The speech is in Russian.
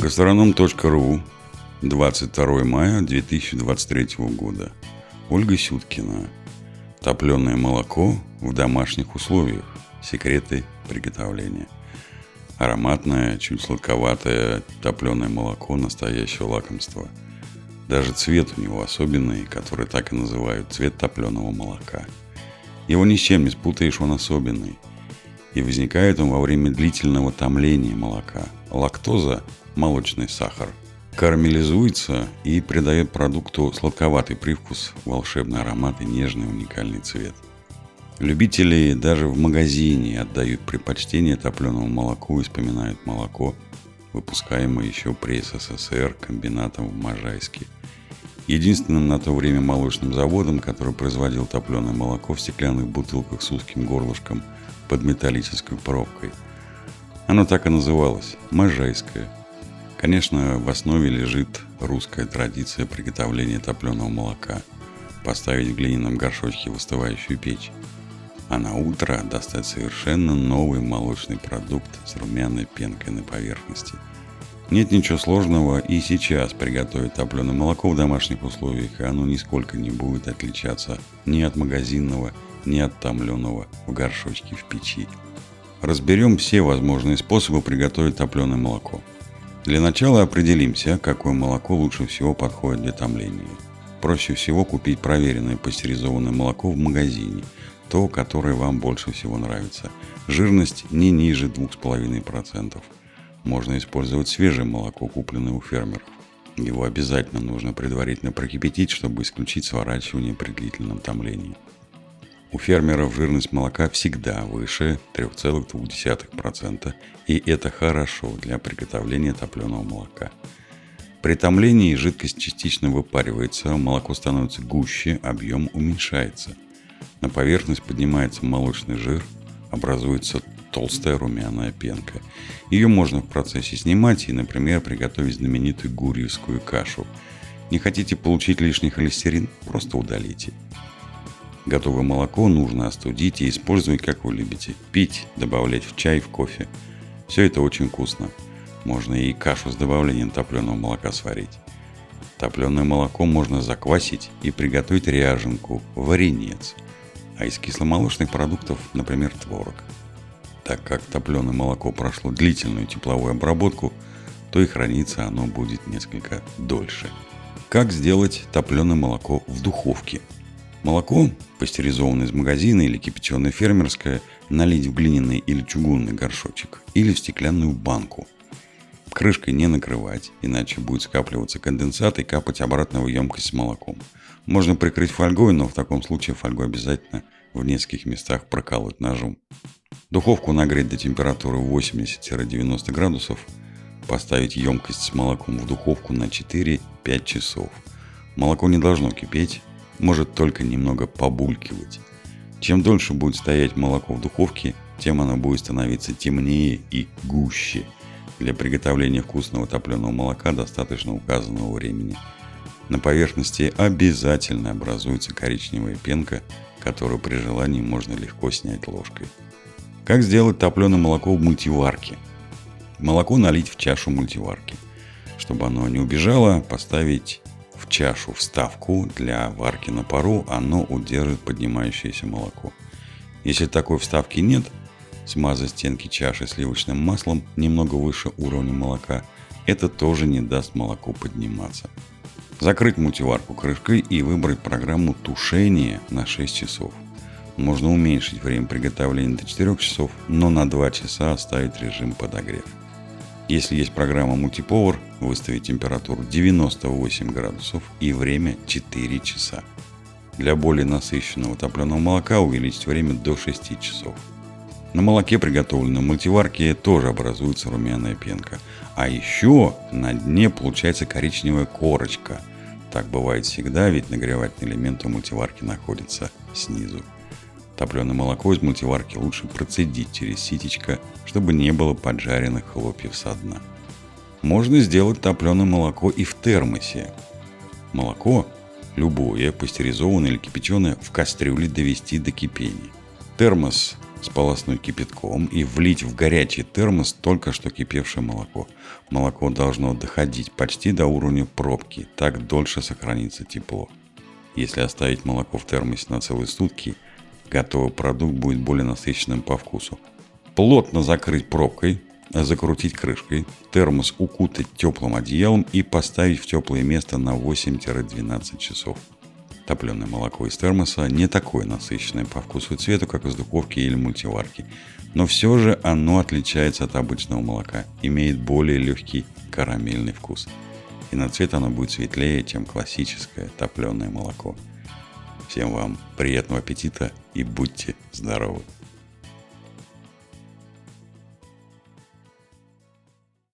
Гастроном.ру 22 мая 2023 года. Ольга Сюткина. Топленое молоко в домашних условиях. Секреты приготовления. Ароматное, чуть сладковатое топленое молоко настоящего лакомства. Даже цвет у него особенный, который так и называют цвет топленого молока. Его ни с чем не спутаешь, он особенный. И возникает он во время длительного томления молока. Лактоза молочный сахар. Карамелизуется и придает продукту сладковатый привкус, волшебный аромат и нежный уникальный цвет. Любители даже в магазине отдают предпочтение топленому молоку и вспоминают молоко, выпускаемое еще при СССР комбинатом в Можайске. Единственным на то время молочным заводом, который производил топленое молоко в стеклянных бутылках с узким горлышком под металлической пробкой. Оно так и называлось – Можайское – Конечно, в основе лежит русская традиция приготовления топленого молока. Поставить в глиняном горшочке в остывающую печь. А на утро достать совершенно новый молочный продукт с румяной пенкой на поверхности. Нет ничего сложного и сейчас приготовить топленое молоко в домашних условиях, и оно нисколько не будет отличаться ни от магазинного, ни от томленого в горшочке в печи. Разберем все возможные способы приготовить топленое молоко – для начала определимся, какое молоко лучше всего подходит для томления. Проще всего купить проверенное пастеризованное молоко в магазине, то, которое вам больше всего нравится. Жирность не ниже 2,5%. Можно использовать свежее молоко, купленное у фермеров. Его обязательно нужно предварительно прокипятить, чтобы исключить сворачивание при длительном томлении. У фермеров жирность молока всегда выше 3,2%, и это хорошо для приготовления топленого молока. При томлении жидкость частично выпаривается, молоко становится гуще, объем уменьшается. На поверхность поднимается молочный жир, образуется толстая румяная пенка. Ее можно в процессе снимать и, например, приготовить знаменитую гурьевскую кашу. Не хотите получить лишний холестерин? Просто удалите. Готовое молоко нужно остудить и использовать, как вы любите. Пить, добавлять в чай, в кофе. Все это очень вкусно. Можно и кашу с добавлением топленого молока сварить. Топленое молоко можно заквасить и приготовить ряженку, варенец. А из кисломолочных продуктов, например, творог. Так как топленое молоко прошло длительную тепловую обработку, то и храниться оно будет несколько дольше. Как сделать топленое молоко в духовке – Молоко, пастеризованное из магазина или кипяченое фермерское, налить в глиняный или чугунный горшочек или в стеклянную банку. Крышкой не накрывать, иначе будет скапливаться конденсат и капать обратно в емкость с молоком. Можно прикрыть фольгой, но в таком случае фольгу обязательно в нескольких местах прокалывать ножом. Духовку нагреть до температуры 80-90 градусов, поставить емкость с молоком в духовку на 4-5 часов. Молоко не должно кипеть, может только немного побулькивать. Чем дольше будет стоять молоко в духовке, тем оно будет становиться темнее и гуще. Для приготовления вкусного топленого молока достаточно указанного времени. На поверхности обязательно образуется коричневая пенка, которую при желании можно легко снять ложкой. Как сделать топленое молоко в мультиварке? Молоко налить в чашу мультиварки. Чтобы оно не убежало, поставить чашу вставку для варки на пару, оно удержит поднимающееся молоко. Если такой вставки нет, смазать стенки чаши сливочным маслом немного выше уровня молока, это тоже не даст молоку подниматься. Закрыть мультиварку крышкой и выбрать программу тушения на 6 часов. Можно уменьшить время приготовления до 4 часов, но на 2 часа оставить режим подогрев. Если есть программа Multipower, выставить температуру 98 градусов и время 4 часа. Для более насыщенного топленого молока увеличить время до 6 часов. На молоке, приготовленном в мультиварке, тоже образуется румяная пенка. А еще на дне получается коричневая корочка. Так бывает всегда, ведь нагревательный элемент у мультиварки находится снизу. Топленое молоко из мультиварки лучше процедить через ситечко, чтобы не было поджаренных хлопьев со дна. Можно сделать топленое молоко и в термосе. Молоко, любое, пастеризованное или кипяченое, в кастрюле довести до кипения. Термос сполоснуть кипятком и влить в горячий термос только что кипевшее молоко. Молоко должно доходить почти до уровня пробки, так дольше сохранится тепло. Если оставить молоко в термосе на целые сутки, готовый продукт будет более насыщенным по вкусу. Плотно закрыть пробкой, закрутить крышкой, термос укутать теплым одеялом и поставить в теплое место на 8-12 часов. Топленое молоко из термоса не такое насыщенное по вкусу и цвету, как из духовки или мультиварки. Но все же оно отличается от обычного молока, имеет более легкий карамельный вкус. И на цвет оно будет светлее, чем классическое топленое молоко. Всем вам приятного аппетита и будьте здоровы!